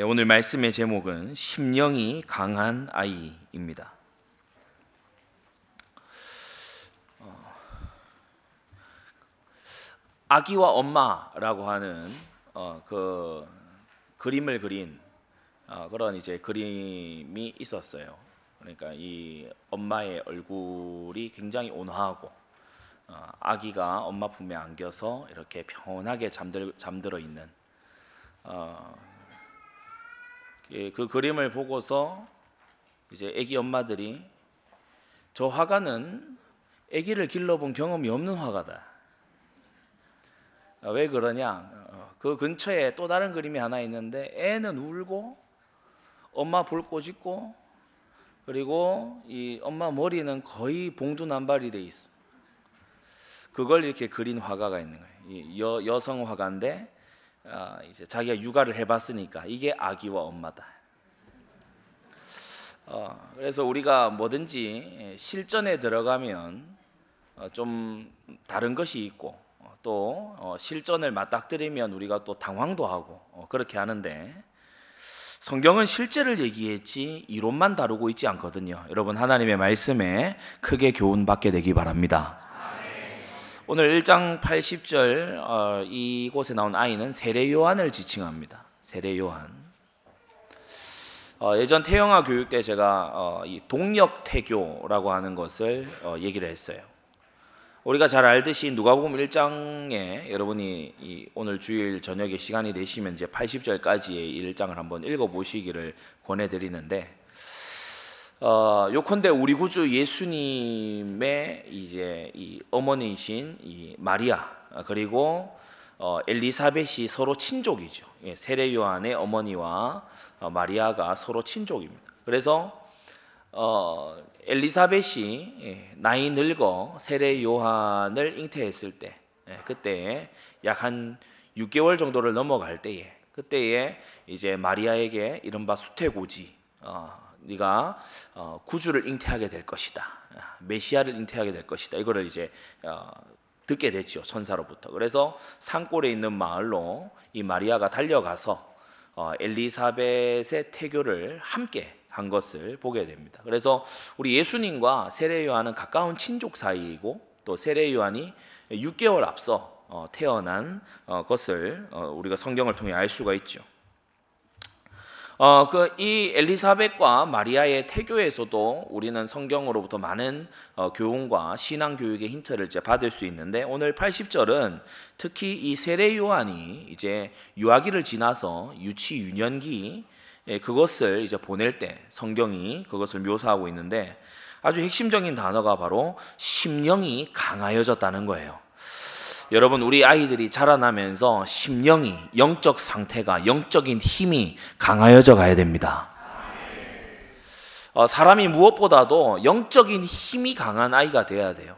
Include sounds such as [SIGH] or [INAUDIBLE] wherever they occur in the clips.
네, 오늘 말씀의 제목은 심령이 강한 아이입니다. 어, 아기와 엄마라고 하는 어, 그 그림을 그린 어, 그런 이제 그림이 있었어요. 그러니까 이 엄마의 얼굴이 굉장히 온화하고 어, 아기가 엄마 품에 안겨서 이렇게 평온하게 잠들 잠들어 있는 어, 예, 그 그림을 보고서 이제 아기 엄마들이 저 화가는 아기를 길러본 경험이 없는 화가다. 아, 왜 그러냐? 어, 그 근처에 또 다른 그림이 하나 있는데 애는 울고 엄마 볼 꼬집고 그리고 이 엄마 머리는 거의 봉두 남발이 돼 있어. 그걸 이렇게 그린 화가가 있는 거예요. 여, 여성 화가인데 어, 이제 자기가 육아를 해봤으니까 이게 아기와 엄마다. 어, 그래서 우리가 뭐든지 실전에 들어가면 어, 좀 다른 것이 있고 어, 또 어, 실전을 맞닥뜨리면 우리가 또 당황도 하고 어, 그렇게 하는데 성경은 실제를 얘기했지 이론만 다루고 있지 않거든요. 여러분 하나님의 말씀에 크게 교훈 받게 되기 바랍니다. 오늘 1장 80절 어, 이곳에 나온 아이는 세례 요한을 지칭합니다. 세례 요한. 어, 예전 태영아 교육 때 제가 어, 이 동력 태교라고 하는 것을 어, 얘기를 했어요. 우리가 잘 알듯이 누가복음 1장에 여러분이 이 오늘 주일 저녁에 시간이 되시면 이제 80절까지의 1장을 한번 읽어 보시기를 권해 드리는데 어, 요컨대 우리 구주 예수님의 이제 이 어머니이신 이 마리아 그리고 어, 엘리사벳이 서로 친족이죠. 예, 세례 요한의 어머니와 어, 마리아가 서로 친족입니다. 그래서 어, 엘리사벳이 예, 나이 늙어 세례 요한을 잉태했을 때 예, 그때 약 한 6개월 정도를 넘어갈 때에 그때에 이제 마리아에게 이른바 수태고지 어, 네가 어, 구주를 잉태하게 될 것이다. 메시아를 잉태하게 될 것이다. 이거를 이제 어, 듣게 됐죠 천사로부터. 그래서 산골에 있는 마을로 이 마리아가 달려가서 어, 엘리사벳의 태교를 함께 한 것을 보게 됩니다. 그래서 우리 예수님과 세례 요한은 가까운 친족 사이이고 또 세례 요한이 6개월 앞서 어, 태어난 어, 것을 어, 우리가 성경을 통해 알 수가 있죠. 어, 그 이 엘리사벳과 마리아의 태교에서도 우리는 성경으로부터 많은 어, 교훈과 신앙 교육의 힌트를 이제 받을 수 있는데 오늘 80절은 특히 이 세례 요한이 이제 유아기를 지나서 유치 유년기 예, 그것을 이제 보낼 때 성경이 그것을 묘사하고 있는데 아주 핵심적인 단어가 바로 심령이 강하여졌다는 거예요. 여러분 우리 아이들이 자라나면서 심령이 영적 상태가 영적인 힘이 강하여져 가야 됩니다. 어, 사람이 무엇보다도 영적인 힘이 강한 아이가 돼야 돼요.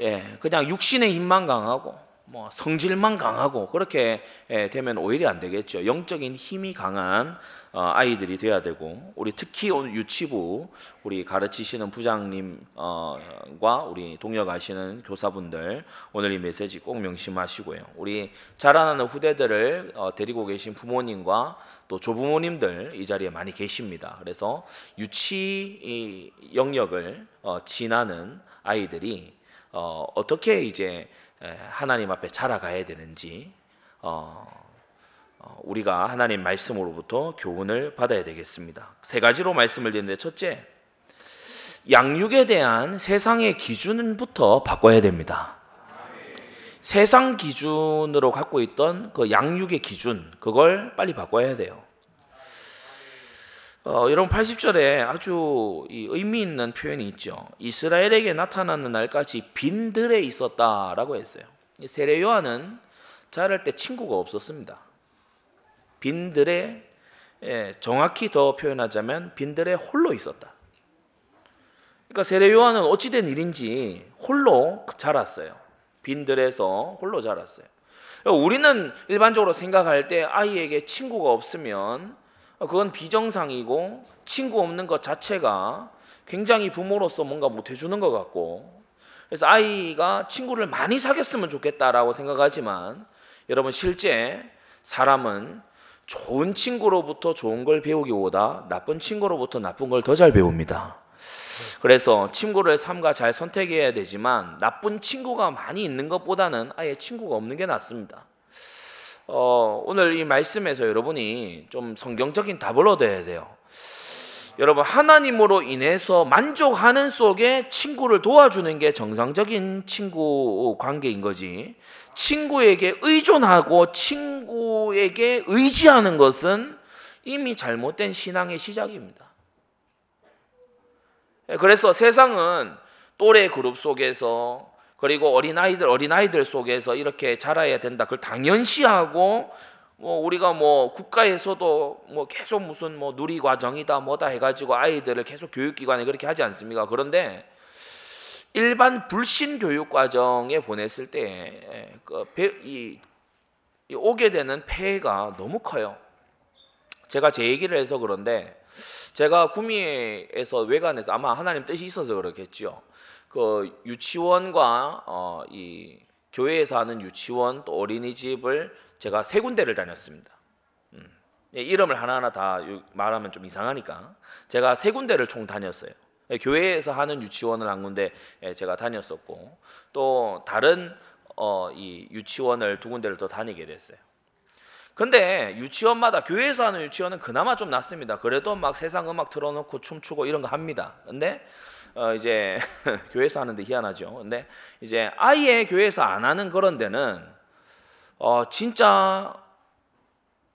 예, 그냥 육신의 힘만 강하고 뭐 성질만 강하고 그렇게 예, 되면 오히려 안 되겠죠. 영적인 힘이 강한 어, 아이들이 돼야 되고 우리 특히 오늘 유치부 우리 가르치시는 부장님과 어, 우리 동역하시는 교사분들 오늘 이 메시지 꼭 명심하시고요. 우리 자라나는 후대들을 어, 데리고 계신 부모님과 또 조부모님들 이 자리에 많이 계십니다. 그래서 유치 영역을 지나는 아이들이 어떻게 이제 하나님 앞에 자라가야 되는지 어, 우리가 하나님 말씀으로부터 교훈을 받아야 되겠습니다. 세 가지로 말씀을 드리는데 첫째, 양육에 대한 세상의 기준부터 바꿔야 됩니다. 세상 기준으로 갖고 있던 그 양육의 기준, 그걸 빨리 바꿔야 돼요. 어, 여러분 80절에 아주 의미 있는 표현이 있죠. 이스라엘에게 나타나는 날까지 빈들에 있었다라고 했어요. 세례 요한은 자랄 때 친구가 없었습니다. 빈들에 예, 정확히 더 표현하자면 빈들에 홀로 있었다. 그러니까 세례 요한은 어찌된 일인지 홀로 자랐어요. 빈들에서 홀로 자랐어요. 우리는 일반적으로 생각할 때 아이에게 친구가 없으면 그건 비정상이고 친구 없는 것 자체가 굉장히 부모로서 뭔가 못 해주는 것 같고 그래서 아이가 친구를 많이 사귀었으면 좋겠다라고 생각하지만 여러분 실제 사람은 좋은 친구로부터 좋은 걸 배우기보다 나쁜 친구로부터 나쁜 걸 더 잘 배웁니다. 그래서 친구를 삼가 잘 선택해야 되지만 나쁜 친구가 많이 있는 것보다는 아예 친구가 없는 게 낫습니다. 어, 오늘 이 말씀에서 여러분이 좀 성경적인 답을 얻어야 돼요. 여러분 하나님으로 인해서 만족하는 속에 친구를 도와주는 게 정상적인 친구 관계인 거지. 친구에게 의존하고 친구에게 의지하는 것은 이미 잘못된 신앙의 시작입니다. 그래서 세상은 또래 그룹 속에서 그리고 어린아이들 어린아이들 속에서 이렇게 자라야 된다. 그걸 당연시하고 뭐 우리가 뭐 국가에서도 뭐 계속 무슨 뭐 누리 과정이다 뭐다 해가지고 아이들을 계속 교육기관에 그렇게 하지 않습니까? 그런데 일반 불신 교육 과정에 보냈을 때그 이, 이 오게 되는 폐해가 너무 커요. 제가 제 얘기를 해서 그런데 제가 구미에서 외관에서 아마 하나님 뜻이 있어서 그렇겠죠. 그 유치원과 어, 이 교회에서 하는 유치원 또 어린이집을 제가 세 군데를 다녔습니다. 음. 예, 이름을 하나하나 다 말하면 좀 이상하니까 제가 세 군데를 총 다녔어요. 예, 교회에서 하는 유치원을 한 군데 예, 제가 다녔었고 또 다른 어, 이 유치원을 두 군데를 더 다니게 됐어요. 근데 유치원마다 교회에서 하는 유치원은 그나마 좀 낫습니다. 그래도 막 세상 음악 틀어놓고 춤추고 이런 거 합니다. 근데 어 이제 [LAUGHS] 교회에서 하는데 희한하죠. 근데 이제 아예 교회에서 안 하는 그런 데는 어 진짜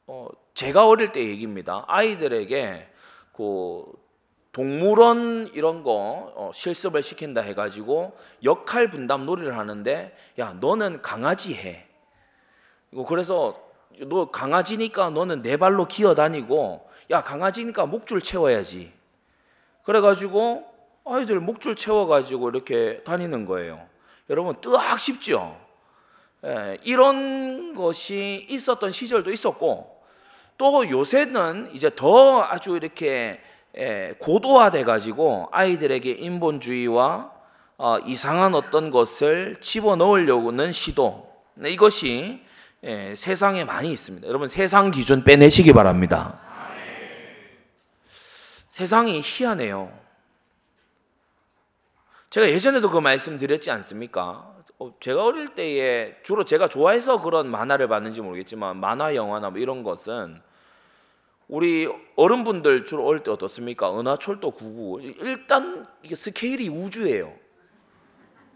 어 제가 어릴 때 얘기입니다. 아이들에게 그 동물원 이런 거 어, 실습을 시킨다 해가지고 역할 분담 놀이를 하는데 야 너는 강아지 해. 그래서 너 강아지니까 너는 네 발로 기어 다니고 야 강아지니까 목줄 채워야지. 그래가지고 아이들 목줄 채워가지고 이렇게 다니는 거예요. 여러분 뜨악 쉽죠. 예, 이런 것이 있었던 시절도 있었고 또 요새는 이제 더 아주 이렇게 예, 고도화돼 가지고 아이들에게 인본주의와 어, 이상한 어떤 것을 집어 넣으려고는 시도 네, 이것이 예, 세상에 많이 있습니다. 여러분 세상 기준 빼내시기 바랍니다. 세상이 희한해요. 제가 예전에도 그 말씀 드렸지 않습니까? 어, 제가 어릴 때에 주로 제가 좋아해서 그런 만화를 봤는지 모르겠지만 만화 영화나 뭐 이런 것은 우리 어른분들 주로 어릴 때 어떻습니까? 은하철도 99 일단 이게 스케일이 우주예요.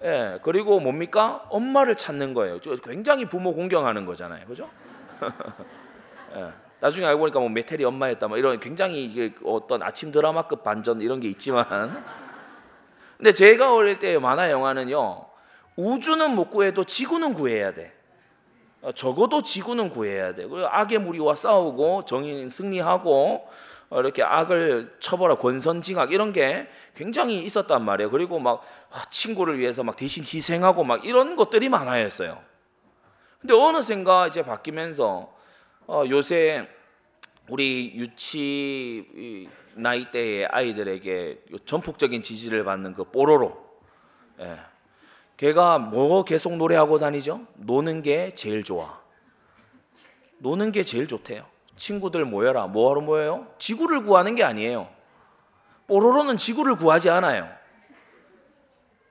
예, 그리고 뭡니까? 엄마를 찾는 거예요. 굉장히 부모 공경하는 거잖아요. 그죠? [LAUGHS] 예, 나중에 알고 보니까 뭐 메텔이 엄마였다. 뭐 이런 굉장히 이게 어떤 아침 드라마급 반전 이런 게 있지만. 근데 제가 어릴 때 만화 영화는요. 우주는 못 구해도 지구는 구해야 돼. 어, 적어도 지구는 구해야 돼. 그리고 악의 무리와 싸우고 정의는 승리하고 어, 이렇게 악을 처벌하 권선징악 이런 게 굉장히 있었단 말이에요. 그리고 막 친구를 위해서 막 대신 희생하고 막 이런 것들이 많아였어요. 근데 어느샌가 이제 바뀌면서 어 요새 우리 유치 나이 대의 아이들에게 전폭적인 지지를 받는 그 뽀로로, 예. 걔가 뭐 계속 노래하고 다니죠? 노는 게 제일 좋아. 노는 게 제일 좋대요. 친구들 모여라. 뭐하러 모여요? 지구를 구하는 게 아니에요. 뽀로로는 지구를 구하지 않아요.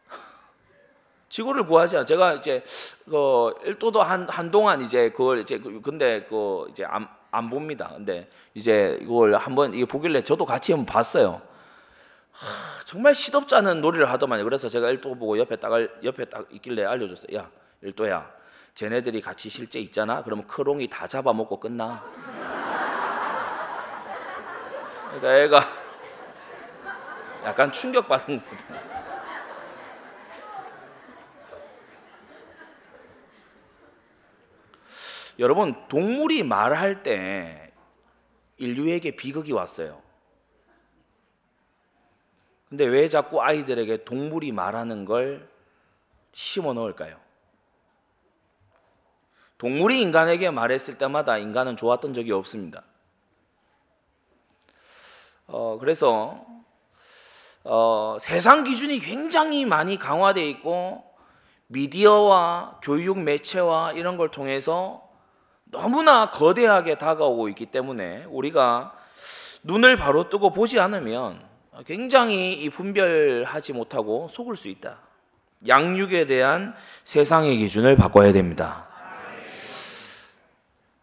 [LAUGHS] 지구를 구하지 않아. 제가 이제 그 일도도 한 한동안 이제 그걸 이제 그 근데 그 이제 안, 안 봅니다. 근데 이제 이걸 한번 이게 보길래 저도 같이 한번 봤어요. 하, 정말 시덥지 않은 놀이를 하더만요. 그래서 제가 일도 보고 옆에 딱 옆에 딱 있길래 알려줬어요. 야 일도야, 쟤네들이 같이 실제 있잖아. 그러면 크롱이 다 잡아먹고 끝나. 그러니까 애가 약간 충격받은 거거든. 여러분 동물이 말할 때 인류에게 비극이 왔어요. 근데 왜 자꾸 아이들에게 동물이 말하는 걸 심어 넣을까요? 동물이 인간에게 말했을 때마다 인간은 좋았던 적이 없습니다. 어, 그래서 어, 세상 기준이 굉장히 많이 강화되어 있고 미디어와 교육 매체와 이런 걸 통해서 너무나 거대하게 다가오고 있기 때문에 우리가 눈을 바로 뜨고 보지 않으면 굉장히 이 분별하지 못하고 속을 수 있다. 양육에 대한 세상의 기준을 바꿔야 됩니다.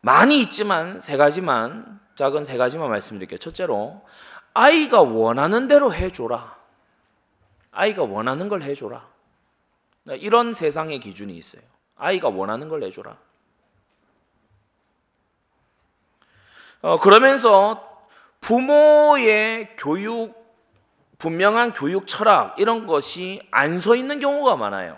많이 있지만 세 가지만 작은 세 가지만 말씀드릴게요. 첫째로 아이가 원하는 대로 해줘라. 아이가 원하는 걸 해줘라. 이런 세상의 기준이 있어요. 아이가 원하는 걸 해줘라. 어, 그러면서 부모의 교육, 분명한 교육 철학, 이런 것이 안 서 있는 경우가 많아요.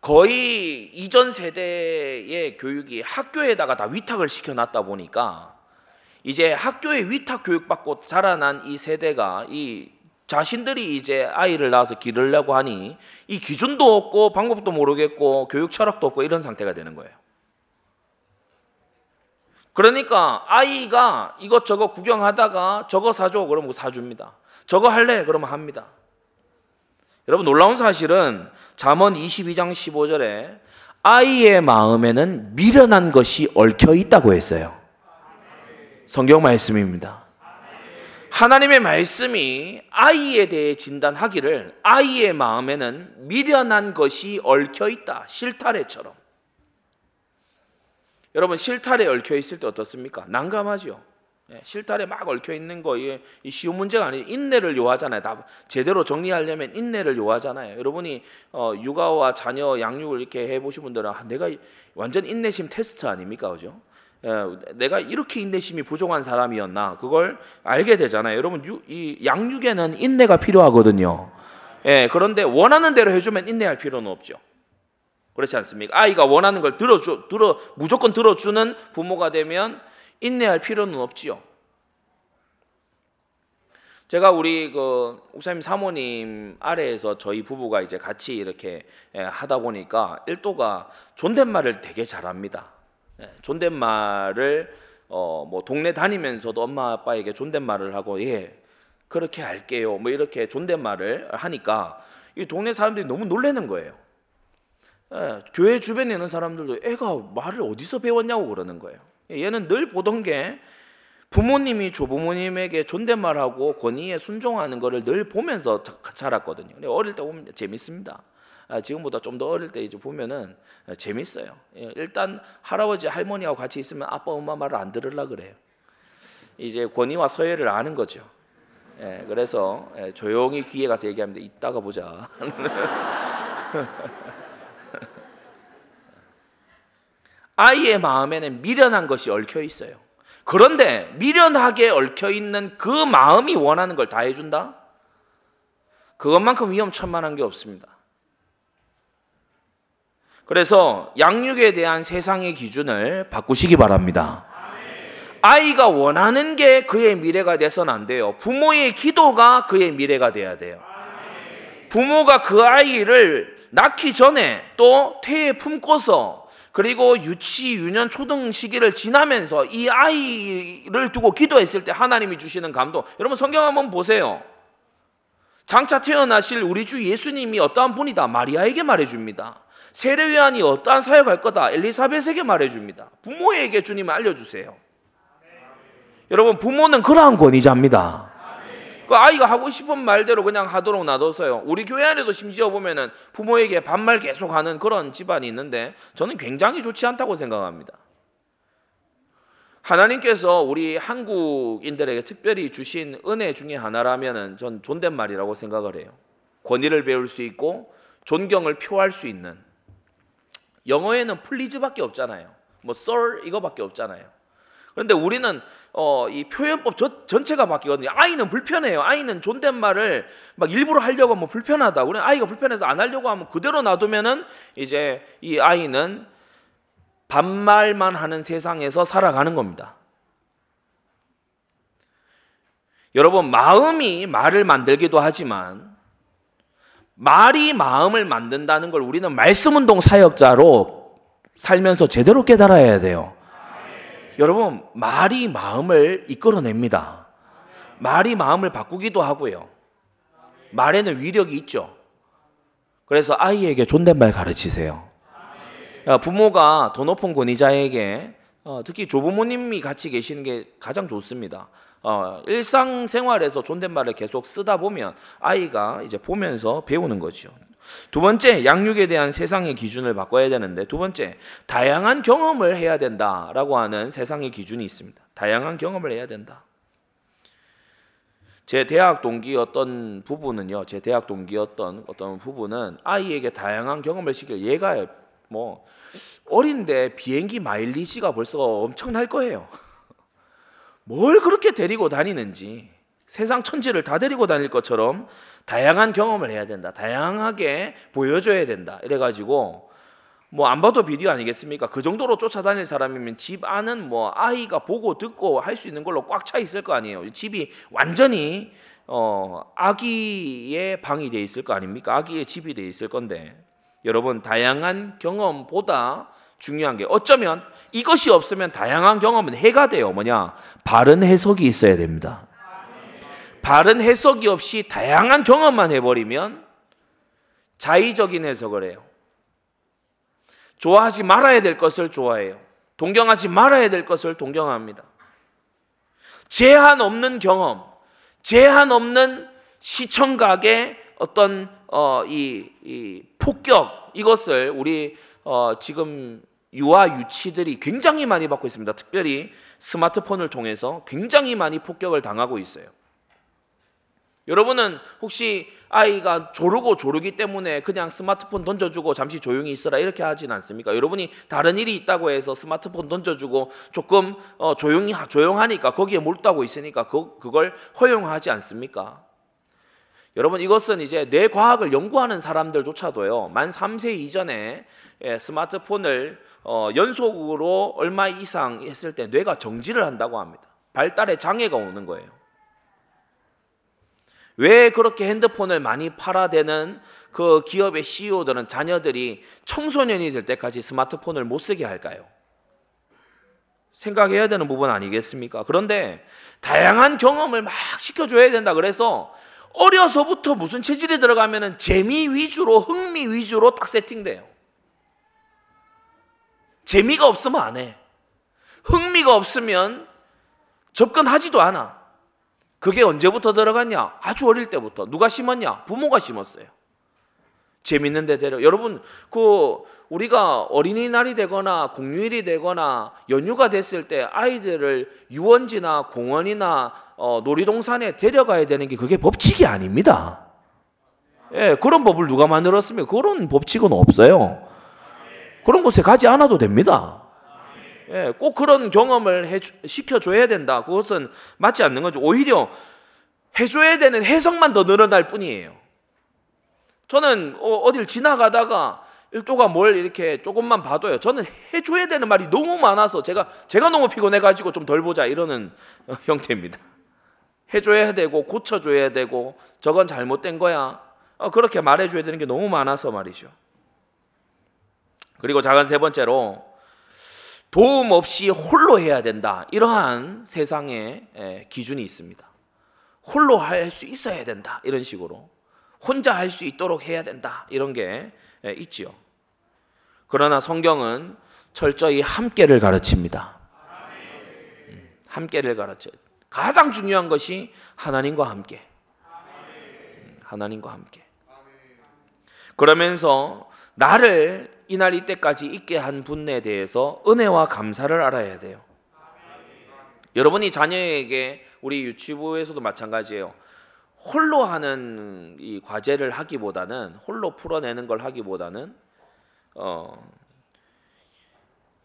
거의 이전 세대의 교육이 학교에다가 다 위탁을 시켜놨다 보니까 이제 학교에 위탁 교육받고 자라난 이 세대가 이 자신들이 이제 아이를 낳아서 기르려고 하니 이 기준도 없고 방법도 모르겠고 교육 철학도 없고 이런 상태가 되는 거예요. 그러니까 아이가 이것저것 구경하다가 저거 사줘 그러면 사줍니다. 저거 할래 그러면 합니다. 여러분 놀라운 사실은 잠언 22장 15절에 아이의 마음에는 미련한 것이 얽혀 있다고 했어요. 성경 말씀입니다. 하나님의 말씀이 아이에 대해 진단하기를 아이의 마음에는 미련한 것이 얽혀 있다. 실타래처럼. 여러분 실타래 얽혀 있을 때 어떻습니까? 난감하죠. 예, 실타래 막 얽혀 있는 거 이게 쉬운 문제가 아니에요. 인내를 요하잖아요. 다 제대로 정리하려면 인내를 요하잖아요. 여러분이 어, 육아와 자녀 양육을 이렇게 해보신 분들은 아, 내가 완전 인내심 테스트 아닙니까, 그죠? 예, 내가 이렇게 인내심이 부족한 사람이었나 그걸 알게 되잖아요. 여러분 유, 이 양육에는 인내가 필요하거든요. 예, 그런데 원하는 대로 해주면 인내할 필요는 없죠. 그렇지 않습니까? 아이가 원하는 걸 들어주, 들어 무조건 들어주는 부모가 되면 인내할 필요는 없지요. 제가 우리 그 옥사님 사모님 아래에서 저희 부부가 이제 같이 이렇게 예, 하다 보니까 일도가 존댓말을 되게 잘합니다. 예, 존댓말을 어 뭐 동네 다니면서도 엄마 아빠에게 존댓말을 하고 예 그렇게 할게요 뭐 이렇게 존댓말을 하니까 이 동네 사람들이 너무 놀래는 거예요. 예, 교회 주변에 있는 사람들도 애가 말을 어디서 배웠냐고 그러는 거예요. 얘는 늘 보던 게 부모님이 조부모님에게 존댓말하고 권위에 순종하는 것을 늘 보면서 자랐거든요. 어릴 때 보면 재밌습니다. 아, 지금보다 좀 더 어릴 때 이제 보면은 재밌어요. 예, 일단 할아버지 할머니하고 같이 있으면 아빠 엄마 말을 안 들으려 그래요. 이제 권위와 서열을 아는 거죠. 예, 그래서 예, 조용히 귀에 가서 얘기합니다. 이따가 보자. [LAUGHS] 아이의 마음에는 미련한 것이 얽혀 있어요. 그런데 미련하게 얽혀 있는 그 마음이 원하는 걸 다 해준다? 그것만큼 위험천만한 게 없습니다. 그래서 양육에 대한 세상의 기준을 바꾸시기 바랍니다. 아이가 원하는 게 그의 미래가 돼서는 안 돼요. 부모의 기도가 그의 미래가 돼야 돼요. 부모가 그 아이를 낳기 전에 또 태에 품고서 그리고 유치, 유년, 초등 시기를 지나면서 이 아이를 두고 기도했을 때 하나님이 주시는 감동. 여러분 성경 한번 보세요. 장차 태어나실 우리 주 예수님이 어떠한 분이다. 마리아에게 말해줍니다. 세례요한이 어떠한 사역할 거다. 엘리사벳에게 말해줍니다. 부모에게 주님 알려주세요. 여러분 부모는 그러한 권위자입니다. 그 아이가 하고 싶은 말대로 그냥 하도록 놔뒀어요. 우리 교회 안에도 심지어 보면은 부모에게 반말 계속 하는 그런 집안이 있는데 저는 굉장히 좋지 않다고 생각합니다. 하나님께서 우리 한국인들에게 특별히 주신 은혜 중에 하나라면은 전 존댓말이라고 생각을 해요. 권위를 배울 수 있고 존경을 표할 수 있는 영어에는 플리즈밖에 없잖아요. 뭐 sir 이거밖에 없잖아요. 그런데 우리는 어, 이 표현법 저, 전체가 바뀌거든요. 아이는 불편해요. 아이는 존댓말을 막 일부러 하려고 하면 불편하다. 우리는 아이가 불편해서 안 하려고 하면 그대로 놔두면은 이제 이 아이는 반말만 하는 세상에서 살아가는 겁니다. 여러분, 마음이 말을 만들기도 하지만 말이 마음을 만든다는 걸 우리는 말씀 운동 사역자로 살면서 제대로 깨달아야 돼요. 여러분, 말이 마음을 이끌어냅니다. 말이 마음을 바꾸기도 하고요. 말에는 위력이 있죠. 그래서 아이에게 존댓말 가르치세요. 어, 부모가 더 높은 권위자에게 어, 특히 조부모님이 같이 계시는 게 가장 좋습니다. 어, 일상생활에서 존댓말을 계속 쓰다 보면 아이가 이제 보면서 배우는 거죠. 두 번째, 양육에 대한 세상의 기준을 바꿔야 되는데 두 번째, 다양한 경험을 해야 된다라고 하는 세상의 기준이 있습니다. 다양한 경험을 해야 된다. 제 대학 동기였던 부부는요, 제 대학 동기였던 어떤 부부는 아이에게 다양한 경험을 시킬 얘가 뭐 어린데 비행기 마일리지가 벌써 엄청날 거예요. [LAUGHS] 뭘 그렇게 데리고 다니는지 세상 천지를 다 데리고 다닐 것처럼 다양한 경험을 해야 된다. 다양하게 보여줘야 된다. 이래가지고 뭐 안 봐도 비디오 아니겠습니까? 그 정도로 쫓아다닐 사람이면 집 안은 뭐 아이가 보고 듣고 할 수 있는 걸로 꽉 차 있을 거 아니에요. 집이 완전히 어 아기의 방이 돼 있을 거 아닙니까? 아기의 집이 돼 있을 건데 여러분 다양한 경험보다 중요한 게 어쩌면 이것이 없으면 다양한 경험은 해가 돼요. 뭐냐? 바른 해석이 있어야 됩니다. 바른 해석이 없이 다양한 경험만 해버리면 자의적인 해석을 해요. 좋아하지 말아야 될 것을 좋아해요. 동경하지 말아야 될 것을 동경합니다. 제한 없는 경험, 제한 없는 시청각의 어떤 어, 이, 이 폭격 이것을 우리 어, 지금 유아 유치들이 굉장히 많이 받고 있습니다. 특별히 스마트폰을 통해서 굉장히 많이 폭격을 당하고 있어요. 여러분은 혹시 아이가 조르고 조르기 때문에 그냥 스마트폰 던져주고 잠시 조용히 있어라 이렇게 하진 않습니까? 여러분이 다른 일이 있다고 해서 스마트폰 던져주고 조금 어, 조용히 조용하니까 거기에 몰두하고 있으니까 그, 그걸 허용하지 않습니까? 여러분 이것은 이제 뇌 과학을 연구하는 사람들조차도요 만 3세 이전에 예, 스마트폰을 어, 연속으로 얼마 이상 했을 때 뇌가 정지를 한다고 합니다. 발달에 장애가 오는 거예요. 왜 그렇게 핸드폰을 많이 팔아대는 그 기업의 CEO들은 자녀들이 청소년이 될 때까지 스마트폰을 못 쓰게 할까요? 생각해야 되는 부분 아니겠습니까? 그런데 다양한 경험을 막 시켜줘야 된다. 그래서 어려서부터 무슨 체질이 들어가면은 재미 위주로, 흥미 위주로 딱 세팅돼요. 재미가 없으면 안 해. 흥미가 없으면 접근하지도 않아. 그게 언제부터 들어갔냐? 아주 어릴 때부터. 누가 심었냐? 부모가 심었어요. 재밌는데 데려. 여러분, 그 우리가 어린이날이 되거나 공휴일이 되거나 연휴가 됐을 때 아이들을 유원지나 공원이나 어, 놀이동산에 데려가야 되는 게 그게 법칙이 아닙니다. 예, 그런 법을 누가 만들었으면 그런 법칙은 없어요. 그런 곳에 가지 않아도 됩니다. 예, 꼭 그런 경험을 해, 시켜줘야 된다. 그것은 맞지 않는 거죠. 오히려 해줘야 되는 해석만 더 늘어날 뿐이에요. 저는 어, 어딜 지나가다가 일도가 뭘 이렇게 조금만 봐도요. 저는 해줘야 되는 말이 너무 많아서 제가 제가 너무 피곤해가지고 좀 덜 보자 이러는 [LAUGHS] 형태입니다. 해줘야 되고 고쳐줘야 되고 저건 잘못된 거야. 어, 그렇게 말해줘야 되는 게 너무 많아서 말이죠. 그리고 작은 세 번째로 도움 없이 홀로 해야 된다. 이러한 세상의 기준이 있습니다. 홀로 할 수 있어야 된다. 이런 식으로. 혼자 할 수 있도록 해야 된다. 이런 게 있지요. 그러나 성경은 철저히 함께를 가르칩니다. 음, 함께를 가르쳐. 가장 중요한 것이 하나님과 함께. 음, 하나님과 함께. 그러면서 나를 이날 이때까지 있게 한 분에 대해서 은혜와 감사를 알아야 돼요. 여러분이 자녀에게 우리 유치부에서도 마찬가지예요. 홀로 하는 이 과제를 하기보다는 홀로 풀어내는 걸 하기보다는 어,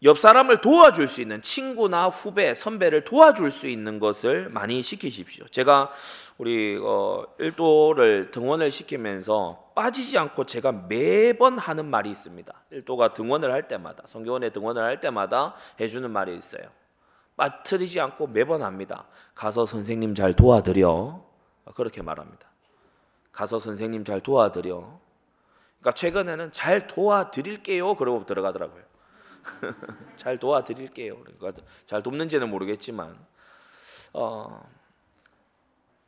옆 사람을 도와줄 수 있는 친구나 후배, 선배를 도와줄 수 있는 것을 많이 시키십시오. 제가 우리 어, 일도를 등원을 시키면서 빠지지 않고 제가 매번 하는 말이 있습니다. 일도가 등원을 할 때마다 성교원에 등원을 할 때마다 해주는 말이 있어요. 빠뜨리지 않고 매번 합니다. 가서 선생님 잘 도와드려. 그렇게 말합니다. 가서 선생님 잘 도와드려. 그러니까 최근에는 잘 도와드릴게요. 그러고 들어가더라고요. [LAUGHS] 잘 도와드릴게요. 그러니까 잘 돕는지는 모르겠지만 어,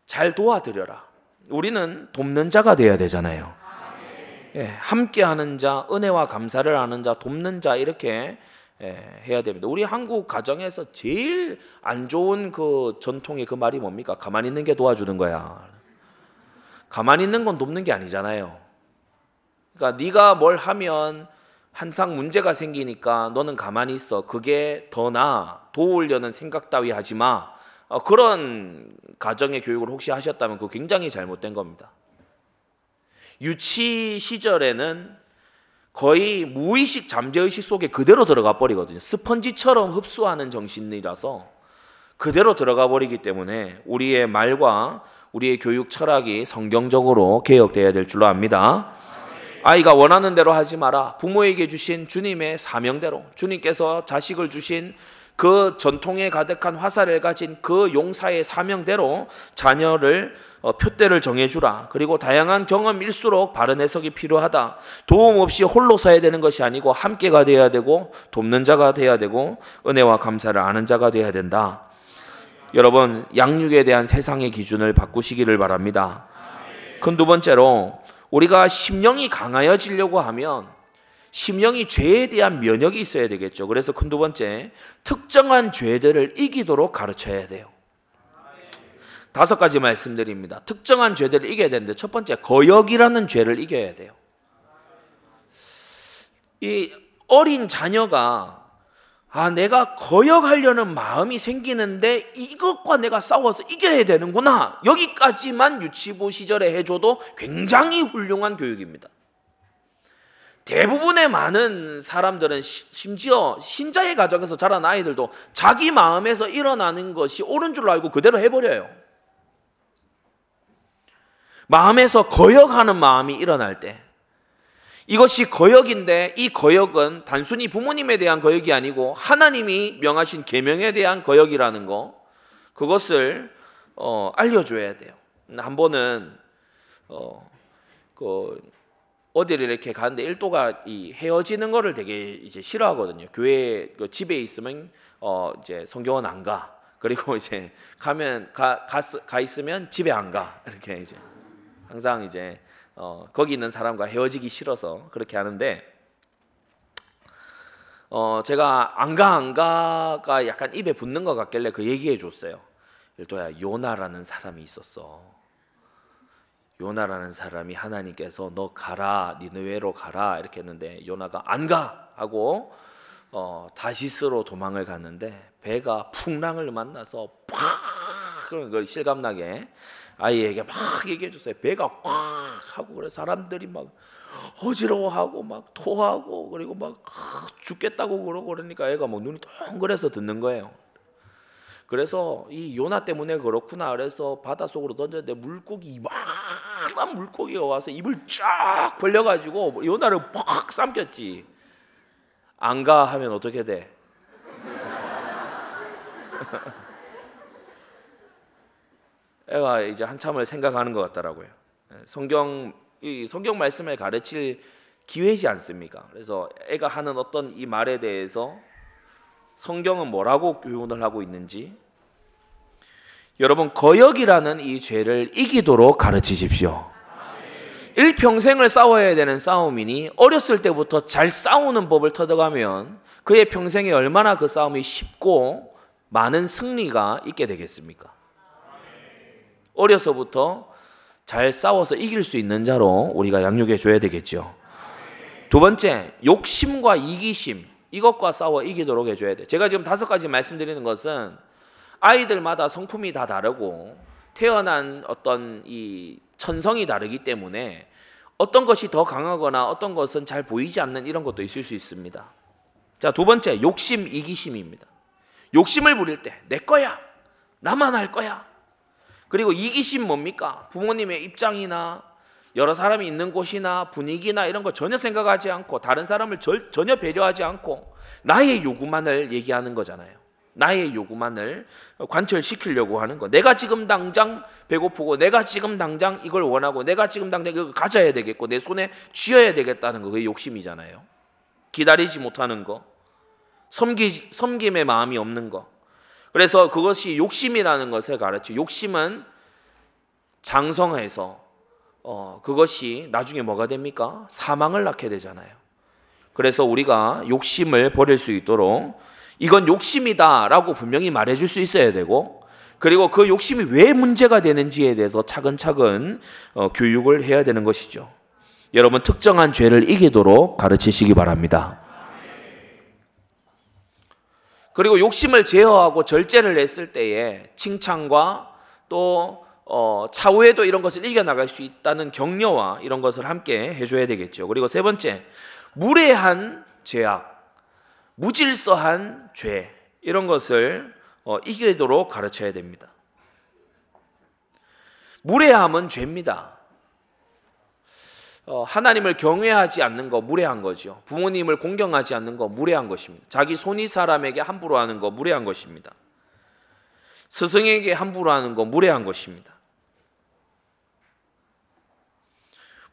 잘 도와드려라. 우리는 돕는 자가 되어야 되잖아요. 예, 함께하는 자, 은혜와 감사를 하는 자, 돕는 자 이렇게 예, 해야 됩니다. 우리 한국 가정에서 제일 안 좋은 그 전통의 그 말이 뭡니까? 가만히 있는 게 도와주는 거야. 가만히 있는 건 돕는 게 아니잖아요. 그러니까 네가 뭘 하면 항상 문제가 생기니까 너는 가만히 있어. 그게 더 나아. 도우려는 생각 따위 하지 마. 어, 그런 가정의 교육을 혹시 하셨다면 그거 굉장히 잘못된 겁니다. 유치 시절에는 거의 무의식 잠재의식 속에 그대로 들어가 버리거든요. 스펀지처럼 흡수하는 정신이라서 그대로 들어가 버리기 때문에 우리의 말과 우리의 교육 철학이 성경적으로 개혁되어야 될 줄로 압니다. 아이가 원하는 대로 하지 마라. 부모에게 주신 주님의 사명대로 주님께서 자식을 주신 그 전통에 가득한 화살을 가진 그 용사의 사명대로 자녀를 어, 표대를 정해주라. 그리고 다양한 경험일수록 바른 해석이 필요하다. 도움 없이 홀로 서야 되는 것이 아니고 함께가 되어야 되고 돕는 자가 되어야 되고 은혜와 감사를 아는 자가 되어야 된다. 여러분 양육에 대한 세상의 기준을 바꾸시기를 바랍니다. 큰두 번째로 우리가 심령이 강하여지려고 하면 심령이 죄에 대한 면역이 있어야 되겠죠. 그래서 큰 두 번째, 특정한 죄들을 이기도록 가르쳐야 돼요. 다섯 가지 말씀드립니다. 특정한 죄들을 이겨야 되는데 첫 번째, 거역이라는 죄를 이겨야 돼요. 이 어린 자녀가 아, 내가 거역하려는 마음이 생기는데 이것과 내가 싸워서 이겨야 되는구나. 여기까지만 유치부 시절에 해줘도 굉장히 훌륭한 교육입니다. 대부분의 많은 사람들은 심지어 신자의 가정에서 자란 아이들도 자기 마음에서 일어나는 것이 옳은 줄 알고 그대로 해버려요. 마음에서 거역하는 마음이 일어날 때 이것이 거역인데 이 거역은 단순히 부모님에 대한 거역이 아니고 하나님이 명하신 계명에 대한 거역이라는 거 그것을 어, 알려줘야 돼요. 한 번은 어, 그 어디를 이렇게 가는데 일도가 이 헤어지는 거를 되게 이제 싫어하거든요. 교회 그 집에 있으면 어 이제 성경은 안 가. 그리고 [LAUGHS] 이제 가면 가, 가, 가 있으면 집에 안 가. 이렇게 이제 항상 이제 어 거기 있는 사람과 헤어지기 싫어서 그렇게 하는데 어 제가 안가 안 가가 약간 입에 붙는 것 같길래 그 얘기해 줬어요. 일도야 요나라는 사람이 있었어. 요나라는 사람이 하나님께서 너 가라 니느웨로 가라 이렇게 했는데 요나가 안 가 하고 어, 다시스로 도망을 갔는데 배가 풍랑을 만나서 팍 그런 걸 실감나게 아이에게 막 얘기해 줬어요. 배가 꽉 하고 그래 사람들이 막 어지러워하고 막 토하고 그리고 막 죽겠다고 그러고 그러니까 애가 뭐 눈이 동그래서 듣는 거예요. 그래서 이 요나 때문에 그렇구나 그래서 바닷속으로 던졌는데 물고기 이만한 물고기가 와서 입을 쫙 벌려가지고 요나를 팍 삼켰지 안 가 하면 어떻게 돼? [LAUGHS] 애가 이제 한참을 생각하는 것 같더라고요. 예, 성경 이 성경 말씀을 가르칠 기회지 않습니까? 그래서 애가 하는 어떤 이 말에 대해서 성경은 뭐라고 교훈을 하고 있는지 여러분 거역이라는 이 죄를 이기도록 가르치십시오. 일평생을 싸워야 되는 싸움이니 어렸을 때부터 잘 싸우는 법을 터득하면 그의 평생에 얼마나 그 싸움이 쉽고 많은 승리가 있게 되겠습니까? 어려서부터 잘 싸워서 이길 수 있는 자로 우리가 양육해 줘야 되겠죠. 두 번째, 욕심과 이기심 이것과 싸워 이기도록 해줘야 돼. 제가 지금 다섯 가지 말씀드리는 것은 아이들마다 성품이 다 다르고 태어난 어떤 이 천성이 다르기 때문에 어떤 것이 더 강하거나 어떤 것은 잘 보이지 않는 이런 것도 있을 수 있습니다. 자, 두 번째, 욕심, 이기심입니다. 욕심을 부릴 때, 내 거야. 나만 할 거야. 그리고 이기심 뭡니까? 부모님의 입장이나 여러 사람이 있는 곳이나 분위기나 이런 거 전혀 생각하지 않고 다른 사람을 절, 전혀 배려하지 않고 나의 요구만을 얘기하는 거잖아요. 나의 요구만을 관철시키려고 하는 거. 내가 지금 당장 배고프고 내가 지금 당장 이걸 원하고 내가 지금 당장 이걸 가져야 되겠고 내 손에 쥐어야 되겠다는 거. 그게 욕심이잖아요. 기다리지 못하는 거. 섬기, 섬김의 마음이 없는 거. 그래서 그것이 욕심이라는 것을 가르쳐. 욕심은 장성해서 어, 그것이 나중에 뭐가 됩니까? 사망을 낳게 되잖아요. 그래서 우리가 욕심을 버릴 수 있도록 이건 욕심이다라고 분명히 말해줄 수 있어야 되고 그리고 그 욕심이 왜 문제가 되는지에 대해서 차근차근 어, 교육을 해야 되는 것이죠. 여러분 특정한 죄를 이기도록 가르치시기 바랍니다. 그리고 욕심을 제어하고 절제를 했을 때에 칭찬과 또 어, 차후에도 이런 것을 이겨나갈 수 있다는 격려와 이런 것을 함께 해줘야 되겠죠. 그리고 세 번째, 무례한 죄악, 무질서한 죄, 이런 것을 어, 이기도록 가르쳐야 됩니다. 무례함은 죄입니다. 어, 하나님을 경외하지 않는 거 무례한 거죠. 부모님을 공경하지 않는 거 무례한 것입니다. 자기 손이 사람에게 함부로 하는 거 무례한 것입니다. 스승에게 함부로 하는 거 무례한 것입니다.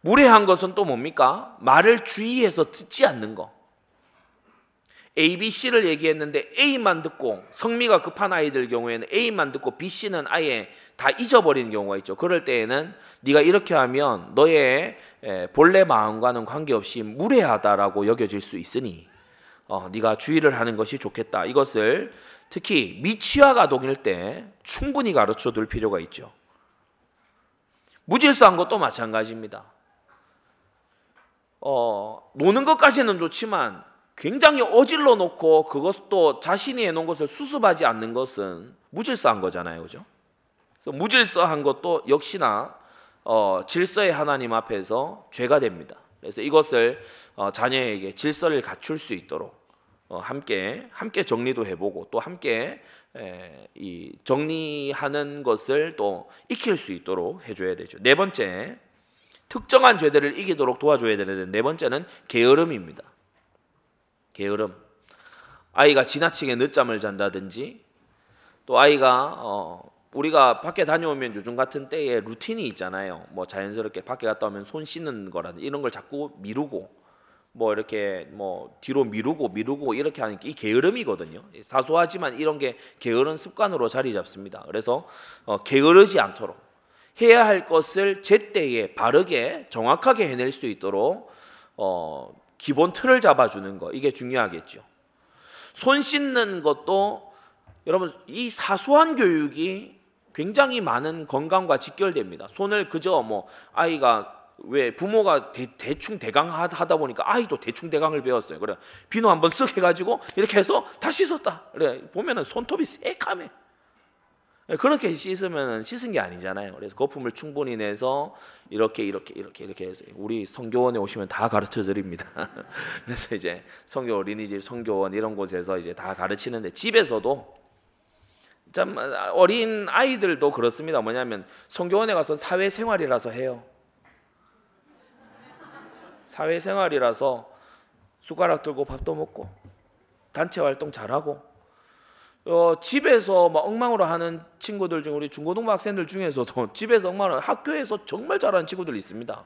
무례한 것은 또 뭡니까? 말을 주의해서 듣지 않는 거. A, B, C를 얘기했는데 A만 듣고 성미가 급한 아이들 경우에는 A만 듣고 B, C는 아예 다 잊어버리는 경우가 있죠. 그럴 때에는 네가 이렇게 하면 너의 본래 마음과는 관계없이 무례하다라고 여겨질 수 있으니 어, 네가 주의를 하는 것이 좋겠다. 이것을 특히 미취학 아동일 때 충분히 가르쳐 둘 필요가 있죠. 무질서한 것도 마찬가지입니다. 어, 노는 것까지는 좋지만 굉장히 어질러 놓고 그것도 자신이 해놓은 것을 수습하지 않는 것은 무질서한 거잖아요, 그죠? 그래서 무질서한 것도 역시나 어, 질서의 하나님 앞에서 죄가 됩니다. 그래서 이것을 어, 자녀에게 질서를 갖출 수 있도록 어, 함께 함께 정리도 해보고 또 함께 에, 이 정리하는 것을 또 익힐 수 있도록 해줘야 되죠. 네 번째 특정한 죄들을 이기도록 도와줘야 되는데 네 번째는 게으름입니다. 게으름. 아이가 지나치게 늦잠을 잔다든지 또 아이가 어, 우리가 밖에 다녀오면 요즘 같은 때에 루틴이 있잖아요. 뭐 자연스럽게 밖에 갔다 오면 손 씻는 거라든 이런 걸 자꾸 미루고 뭐 이렇게 뭐 뒤로 미루고 미루고 이렇게 하는 게 이 게으름이거든요. 사소하지만 이런 게 게으른 습관으로 자리 잡습니다. 그래서 어, 게으르지 않도록 해야 할 것을 제때에 바르게 정확하게 해낼 수 있도록 어, 기본 틀을 잡아주는 거 이게 중요하겠죠. 손 씻는 것도 여러분 이 사소한 교육이 굉장히 많은 건강과 직결됩니다. 손을 그저 뭐 아이가 왜 부모가 대, 충 대강 하다 보니까 아이도 대충 대강을 배웠어요. 그래 비누 한번 쓱 해가지고 이렇게 해서 다 씻었다. 그래 보면은 손톱이 새카매. 예, 그렇게 씻으면 씻은 게 아니잖아요. 그래서 거품을 충분히 내서 이렇게 이렇게 이렇게 이렇게 해서 우리 성교원에 오시면 다 가르쳐 드립니다. [LAUGHS] 그래서 이제 성교 어린이집, 성교원 이런 곳에서 이제 다 가르치는데 집에서도 참 어린 아이들도 그렇습니다. 뭐냐면 성교원에 가서 사회생활이라서 해요. 사회생활이라서 숟가락 들고 밥도 먹고 단체 활동 잘하고 어, 집에서 막 엉망으로 하는 친구들 중 우리 중고등부 학생들 중에서도 [LAUGHS] 집에서 엉망으로 학교에서 정말 잘하는 친구들이 있습니다.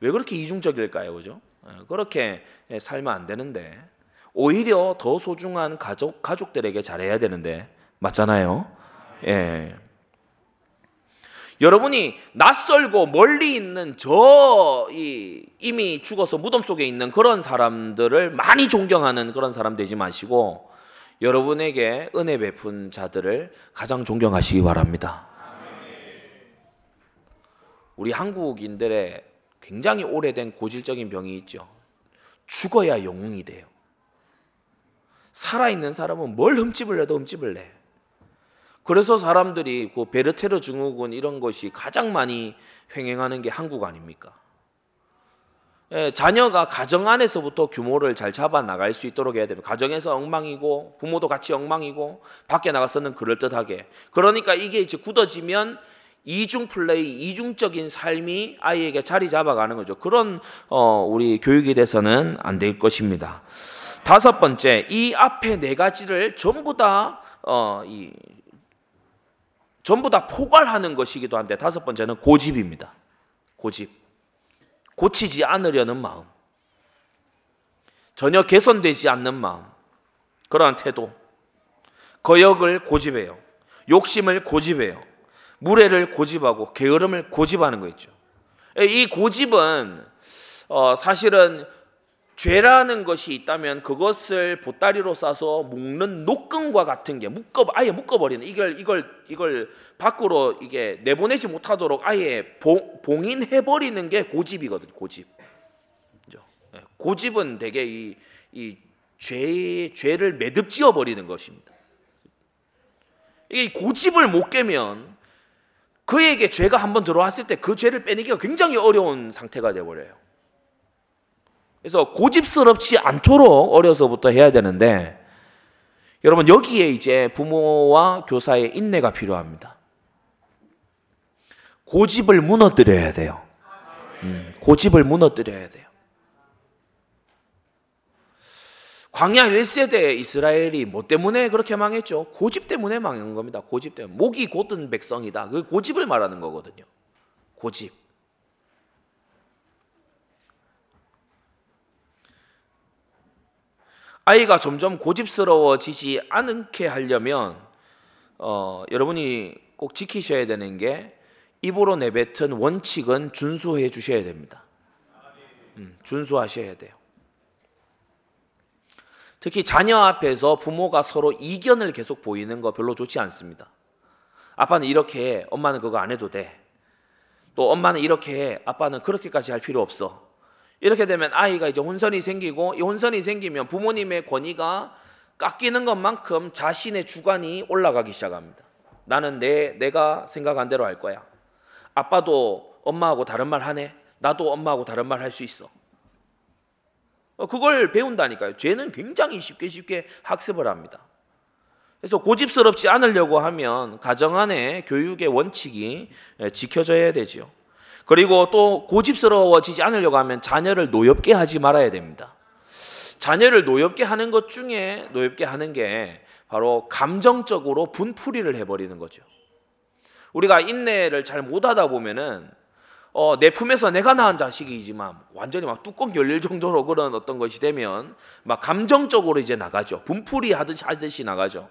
왜 그렇게 이중적일까요, 그죠? 예, 그렇게 살면 안 되는데 오히려 더 소중한 가족 가족들에게 잘해야 되는데 맞잖아요. 예. 여러분이 낯설고 멀리 있는 저 이미 죽어서 무덤 속에 있는 그런 사람들을 많이 존경하는 그런 사람 되지 마시고 여러분에게 은혜 베푼 자들을 가장 존경하시기 바랍니다. 우리 한국인들의 굉장히 오래된 고질적인 병이 있죠. 죽어야 영웅이 돼요. 살아있는 사람은 뭘 흠집을 내도 흠집을 내. 그래서 사람들이 그 베르테르 증후군 이런 것이 가장 많이 횡행하는 게 한국 아닙니까? 예, 자녀가 가정 안에서부터 규모를 잘 잡아 나갈 수 있도록 해야 됩니다. 가정에서 엉망이고 부모도 같이 엉망이고 밖에 나가서는 그럴 듯하게. 그러니까 이게 이제 굳어지면 이중 플레이, 이중적인 삶이 아이에게 자리 잡아가는 거죠. 그런 어, 우리 교육에 대해서는 안 될 것입니다. 다섯 번째, 이 앞에 네 가지를 전부 다 어, 이, 전부 다 포괄하는 것이기도 한데 다섯 번째는 고집입니다. 고집. 고치지 않으려는 마음, 전혀 개선되지 않는 마음, 그러한 태도, 거역을 고집해요. 욕심을 고집해요. 무례를 고집하고 게으름을 고집하는 거 있죠. 이 고집은 어, 사실은 죄라는 것이 있다면 그것을 보따리로 싸서 묶는 노끈과 같은 게 묶어 아예 묶어버리는 이걸 이걸 이걸 밖으로 이게 내보내지 못하도록 아예 봉, 봉인해버리는 게 고집이거든요. 고집. 예, 고집은 되게 이, 이 죄, 죄를 매듭지어 버리는 것입니다. 이 고집을 못 깨면 그에게 죄가 한번 들어왔을 때 그 죄를 빼내기가 굉장히 어려운 상태가 되어 버려요. 그래서 고집스럽지 않도록 어려서부터 해야 되는데 여러분 여기에 이제 부모와 교사의 인내가 필요합니다. 고집을 무너뜨려야 돼요. 음, 고집을 무너뜨려야 돼요. 광야 1세대 이스라엘이 뭐 때문에 그렇게 망했죠? 고집 때문에 망한 겁니다. 고집 때문에. 목이 곧은 백성이다. 그 고집을 말하는 거거든요. 고집. 아이가 점점 고집스러워지지 않게 하려면 어, 여러분이 꼭 지키셔야 되는 게 입으로 내뱉은 원칙은 준수해 주셔야 됩니다. 음, 준수하셔야 돼요. 특히 자녀 앞에서 부모가 서로 이견을 계속 보이는 거 별로 좋지 않습니다. 아빠는 이렇게 해, 엄마는 그거 안 해도 돼. 또 엄마는 이렇게 해, 아빠는 그렇게까지 할 필요 없어. 이렇게 되면 아이가 이제 혼선이 생기고 이 혼선이 생기면 부모님의 권위가 깎이는 것만큼 자신의 주관이 올라가기 시작합니다. 나는 내 내가 생각한 대로 할 거야. 아빠도 엄마하고 다른 말 하네. 나도 엄마하고 다른 말 할 수 있어. 어, 그걸 배운다니까요. 죄는 굉장히 쉽게 쉽게 학습을 합니다. 그래서 고집스럽지 않으려고 하면 가정 안에 교육의 원칙이 지켜져야 되죠. 그리고 또 고집스러워지지 않으려고 하면 자녀를 노엽게 하지 말아야 됩니다. 자녀를 노엽게 하는 것 중에 노엽게 하는 게 바로 감정적으로 분풀이를 해버리는 거죠. 우리가 인내를 잘 못하다 보면은 어, 내 품에서 내가 낳은 자식이지만 완전히 막 뚜껑 열릴 정도로 그런 어떤 것이 되면 막 감정적으로 이제 나가죠. 분풀이 하듯이 하듯이 나가죠.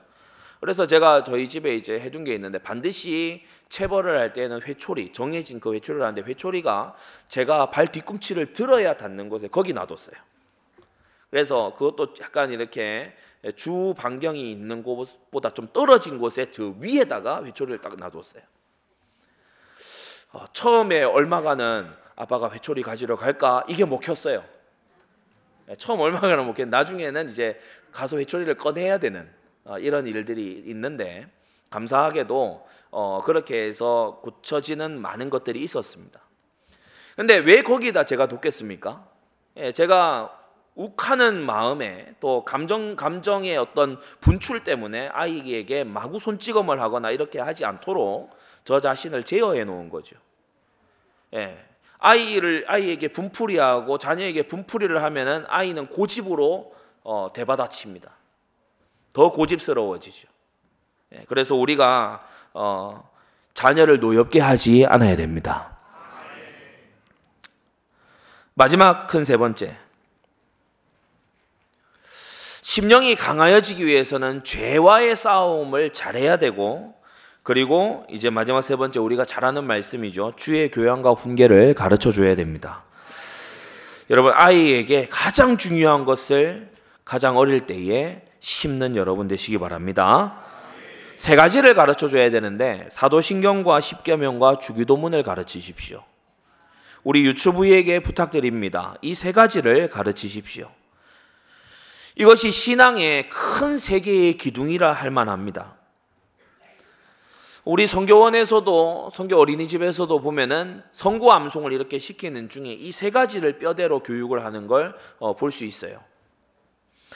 그래서 제가 저희 집에 이제 해둔 게 있는데 반드시 체벌을 할 때는 회초리 정해진 그 회초리를 하는데 회초리가 제가 발 뒤꿈치를 들어야 닿는 곳에 거기 놔뒀어요. 그래서 그것도 약간 이렇게 주 반경이 있는 곳보다 좀 떨어진 곳에 저 위에다가 회초리를 딱 놔뒀어요. 어, 처음에 얼마가는 아빠가 회초리 가지러 갈까 이게 먹혔어요. 처음 얼마가는 먹혔. 나중에는 이제 가서 회초리를 꺼내야 되는 어, 이런 일들이 있는데 감사하게도 어, 그렇게 해서 고쳐지는 많은 것들이 있었습니다. 근데 왜 거기다 제가 돕겠습니까? 예, 제가 욱하는 마음에 또 감정 감정의 어떤 분출 때문에 아이에게 마구 손찌검을 하거나 이렇게 하지 않도록 저 자신을 제어해 놓은 거죠. 예. 아이를 아이에게 분풀이하고 자녀에게 분풀이를 하면은 아이는 고집으로 어, 대받아칩니다. 더 고집스러워지죠. 예, 그래서 우리가 어, 자녀를 노엽게 하지 않아야 됩니다. 마지막 큰 세 번째. 심령이 강하여지기 위해서는 죄와의 싸움을 잘해야 되고 그리고 이제 마지막 세 번째 우리가 잘하는 말씀이죠. 주의 교양과 훈계를 가르쳐 줘야 됩니다. 여러분 아이에게 가장 중요한 것을 가장 어릴 때에 심는 여러분 되시기 바랍니다. 세 가지를 가르쳐 줘야 되는데 사도신경과 십계명과 주기도문을 가르치십시오. 우리 유튜브에게 부탁드립니다. 이 세 가지를 가르치십시오. 이것이 신앙의 큰 세계의 기둥이라 할 만합니다. 우리 성교원에서도 성교 어린이집에서도 보면은 성구 암송을 이렇게 시키는 중에 이 세 가지를 뼈대로 교육을 하는 걸 볼수 어, 있어요.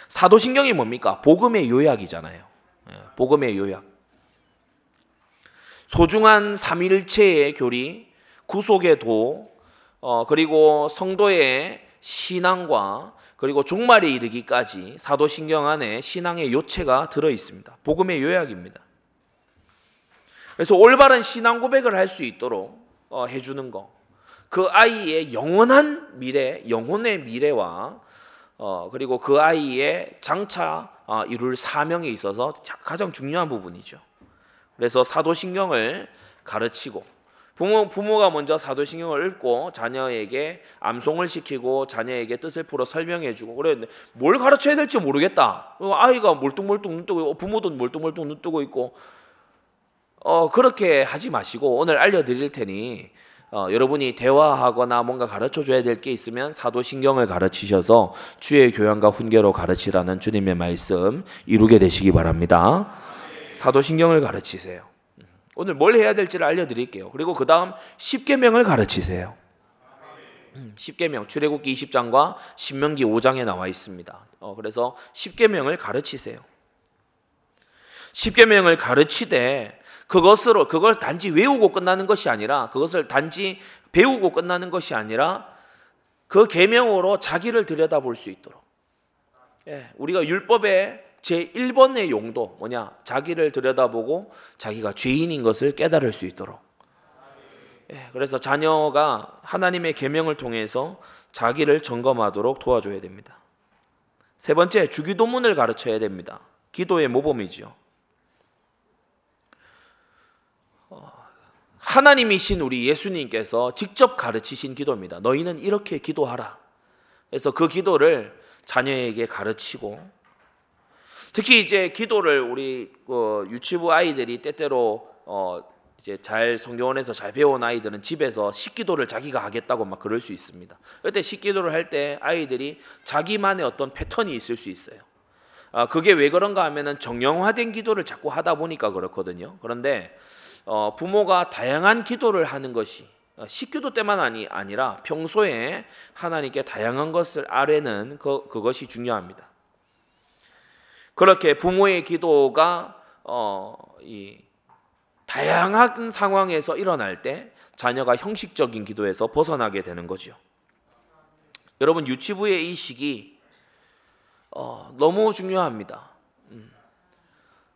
사도신경이 뭡니까? 복음의 요약이잖아요. 예, 복음의 요약. 소중한 삼일체의 교리, 구속의 도, 어, 그리고 성도의 신앙과 그리고 종말에 이르기까지 사도신경 안에 신앙의 요체가 들어 있습니다. 복음의 요약입니다. 그래서 올바른 신앙 고백을 할 수 있도록 어, 해주는 거. 그 아이의 영원한 미래, 영혼의 미래와 어, 그리고 그 아이의 장차 어, 이룰 사명에 있어서 가장 중요한 부분이죠. 그래서 사도신경을 가르치고 부모 부모가 먼저 사도신경을 읽고 자녀에게 암송을 시키고 자녀에게 뜻을 풀어 설명해주고 그랬는데 뭘 가르쳐야 될지 모르겠다. 아이가 몰뚱몰뚱 눈 뜨고 있고 부모도 몰뚱몰뚱 눈 뜨고 있고 어 그렇게 하지 마시고 오늘 알려드릴 테니 어, 여러분이 대화하거나 뭔가 가르쳐 줘야 될 게 있으면 사도신경을 가르치셔서 주의 교양과 훈계로 가르치라는 주님의 말씀 이루게 되시기 바랍니다. 사도신경을 가르치세요. 오늘 뭘 해야 될지를 알려드릴게요. 그리고 그 다음 10계명을 가르치세요. 10계명 출애굽기 20장과 신명기 5장에 나와 있습니다. 어, 그래서 10계명을 가르치세요. 10계명을 가르치되 그것으로 그걸 단지 외우고 끝나는 것이 아니라 그것을 단지 배우고 끝나는 것이 아니라 그 계명으로 자기를 들여다볼 수 있도록 예, 우리가 율법의 제 1번의 용도 뭐냐? 자기를 들여다보고 자기가 죄인인 것을 깨달을 수 있도록. 예, 그래서 자녀가 하나님의 계명을 통해서 자기를 점검하도록 도와줘야 됩니다. 세 번째, 주기도문을 가르쳐야 됩니다. 기도의 모범이지요. 하나님이신 우리 예수님께서 직접 가르치신 기도입니다. 너희는 이렇게 기도하라. 그래서 그 기도를 자녀에게 가르치고 특히 이제 기도를 우리 그 유치부 아이들이 때때로 어 이제 잘 성경원에서 잘 배운 아이들은 집에서 식기도를 자기가 하겠다고 막 그럴 수 있습니다. 그때 식기도를 할 때 아이들이 자기만의 어떤 패턴이 있을 수 있어요. 아, 그게 왜 그런가 하면은 정형화된 기도를 자꾸 하다 보니까 그렇거든요. 그런데 어, 부모가 다양한 기도를 하는 것이 어, 식기도 때만 아니, 아니라 평소에 하나님께 다양한 것을 아뢰는 그, 그것이 중요합니다. 그렇게 부모의 기도가 어, 이 다양한 상황에서 일어날 때 자녀가 형식적인 기도에서 벗어나게 되는 거죠. 여러분 유치부의 이 시기 어, 너무 중요합니다.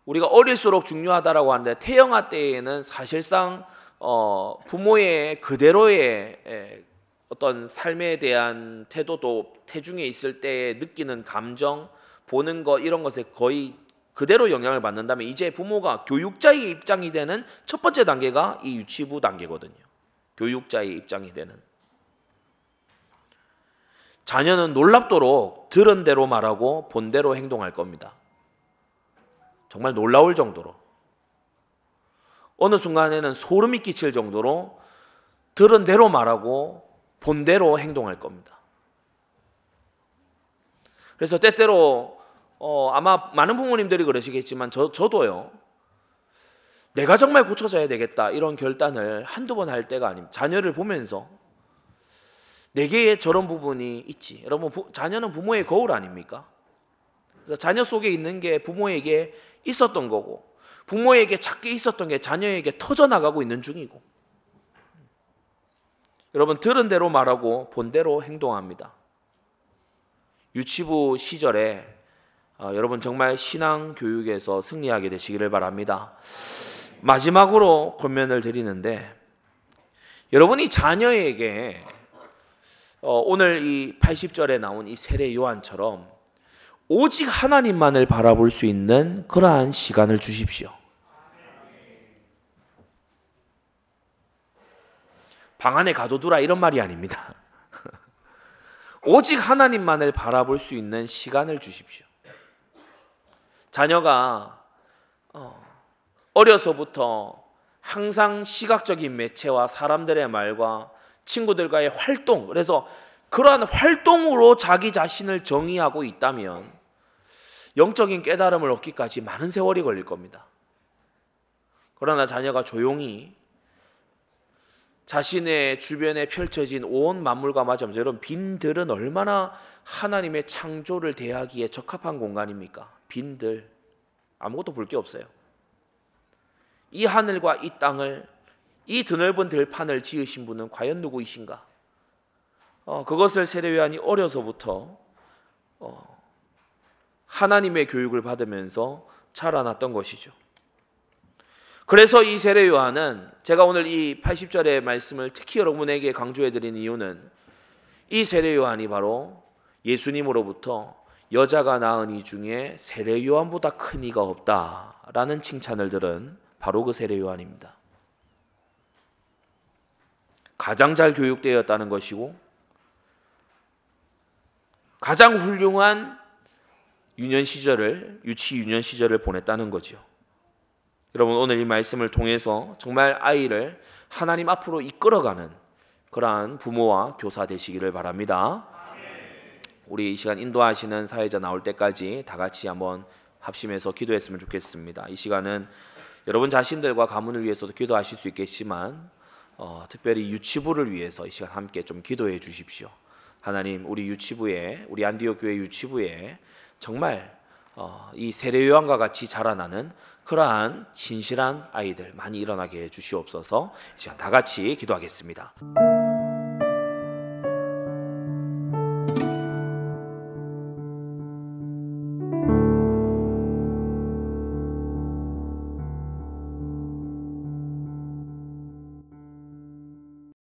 음. 우리가 어릴수록 중요하다라고 하는데 태영아 때에는 사실상 어, 부모의 그대로의 에, 어떤 삶에 대한 태도도 태중에 있을 때 느끼는 감정 보는 거 이런 것에 거의 그대로 영향을 받는다면 이제 부모가 교육자의 입장이 되는 첫 번째 단계가 이 유치부 단계거든요. 교육자의 입장이 되는. 자녀는 놀랍도록 들은 대로 말하고 본 대로 행동할 겁니다. 정말 놀라울 정도로. 어느 순간에는 소름이 끼칠 정도로 들은 대로 말하고 본 대로 행동할 겁니다. 그래서 때때로 어, 아마 많은 부모님들이 그러시겠지만 저, 저도요. 내가 정말 고쳐져야 되겠다 이런 결단을 한두 번 할 때가 아닙니다. 자녀를 보면서 내게 저런 부분이 있지. 여러분 부, 자녀는 부모의 거울 아닙니까? 그래서 자녀 속에 있는 게 부모에게 있었던 거고 부모에게 작게 있었던 게 자녀에게 터져 나가고 있는 중이고 여러분 들은 대로 말하고 본 대로 행동합니다. 유치부 시절에 어, 여러분 정말 신앙 교육에서 승리하게 되시기를 바랍니다. 마지막으로 권면을 드리는데 여러분이 자녀에게 어, 오늘 이 80절에 나온 이 세례 요한처럼 오직 하나님만을 바라볼 수 있는 그러한 시간을 주십시오. 방 안에 가둬두라 이런 말이 아닙니다. [LAUGHS] 오직 하나님만을 바라볼 수 있는 시간을 주십시오. 자녀가 어, 어려서부터 항상 시각적인 매체와 사람들의 말과 친구들과의 활동, 그래서 그러한 활동으로 자기 자신을 정의하고 있다면 영적인 깨달음을 얻기까지 많은 세월이 걸릴 겁니다. 그러나 자녀가 조용히 자신의 주변에 펼쳐진 온 만물과 맞으면서 여러분 빈들은 얼마나 하나님의 창조를 대하기에 적합한 공간입니까? 빈들 아무것도 볼 게 없어요. 이 하늘과 이 땅을 이 드넓은 들판을 지으신 분은 과연 누구이신가? 어, 그것을 세례요한이 어려서부터 어, 하나님의 교육을 받으면서 자라났던 것이죠. 그래서 이 세례 요한은 제가 오늘 이 80절의 말씀을 특히 여러분에게 강조해 드린 이유는 이 세례 요한이 바로 예수님으로부터 여자가 낳은 이 중에 세례 요한보다 큰 이가 없다라는 칭찬을 들은 바로 그 세례 요한입니다. 가장 잘 교육되었다는 것이고 가장 훌륭한 유년 시절을 유치 유년 시절을 보냈다는 거죠. 여러분 오늘 이 말씀을 통해서 정말 아이를 하나님 앞으로 이끌어가는 그러한 부모와 교사 되시기를 바랍니다. 우리 이 시간 인도하시는 사회자 나올 때까지 다 같이 한번 합심해서 기도했으면 좋겠습니다. 이 시간은 여러분 자신들과 가문을 위해서도 기도하실 수 있겠지만 어, 특별히 유치부를 위해서 이 시간 함께 좀 기도해 주십시오. 하나님 우리 유치부에 우리 안디옥 교회 유치부에 정말 어, 이 세례 요한과 같이 자라나는 그러한 진실한 아이들 많이 일어나게 해 주시옵소서. 이 시간 다 같이 기도하겠습니다.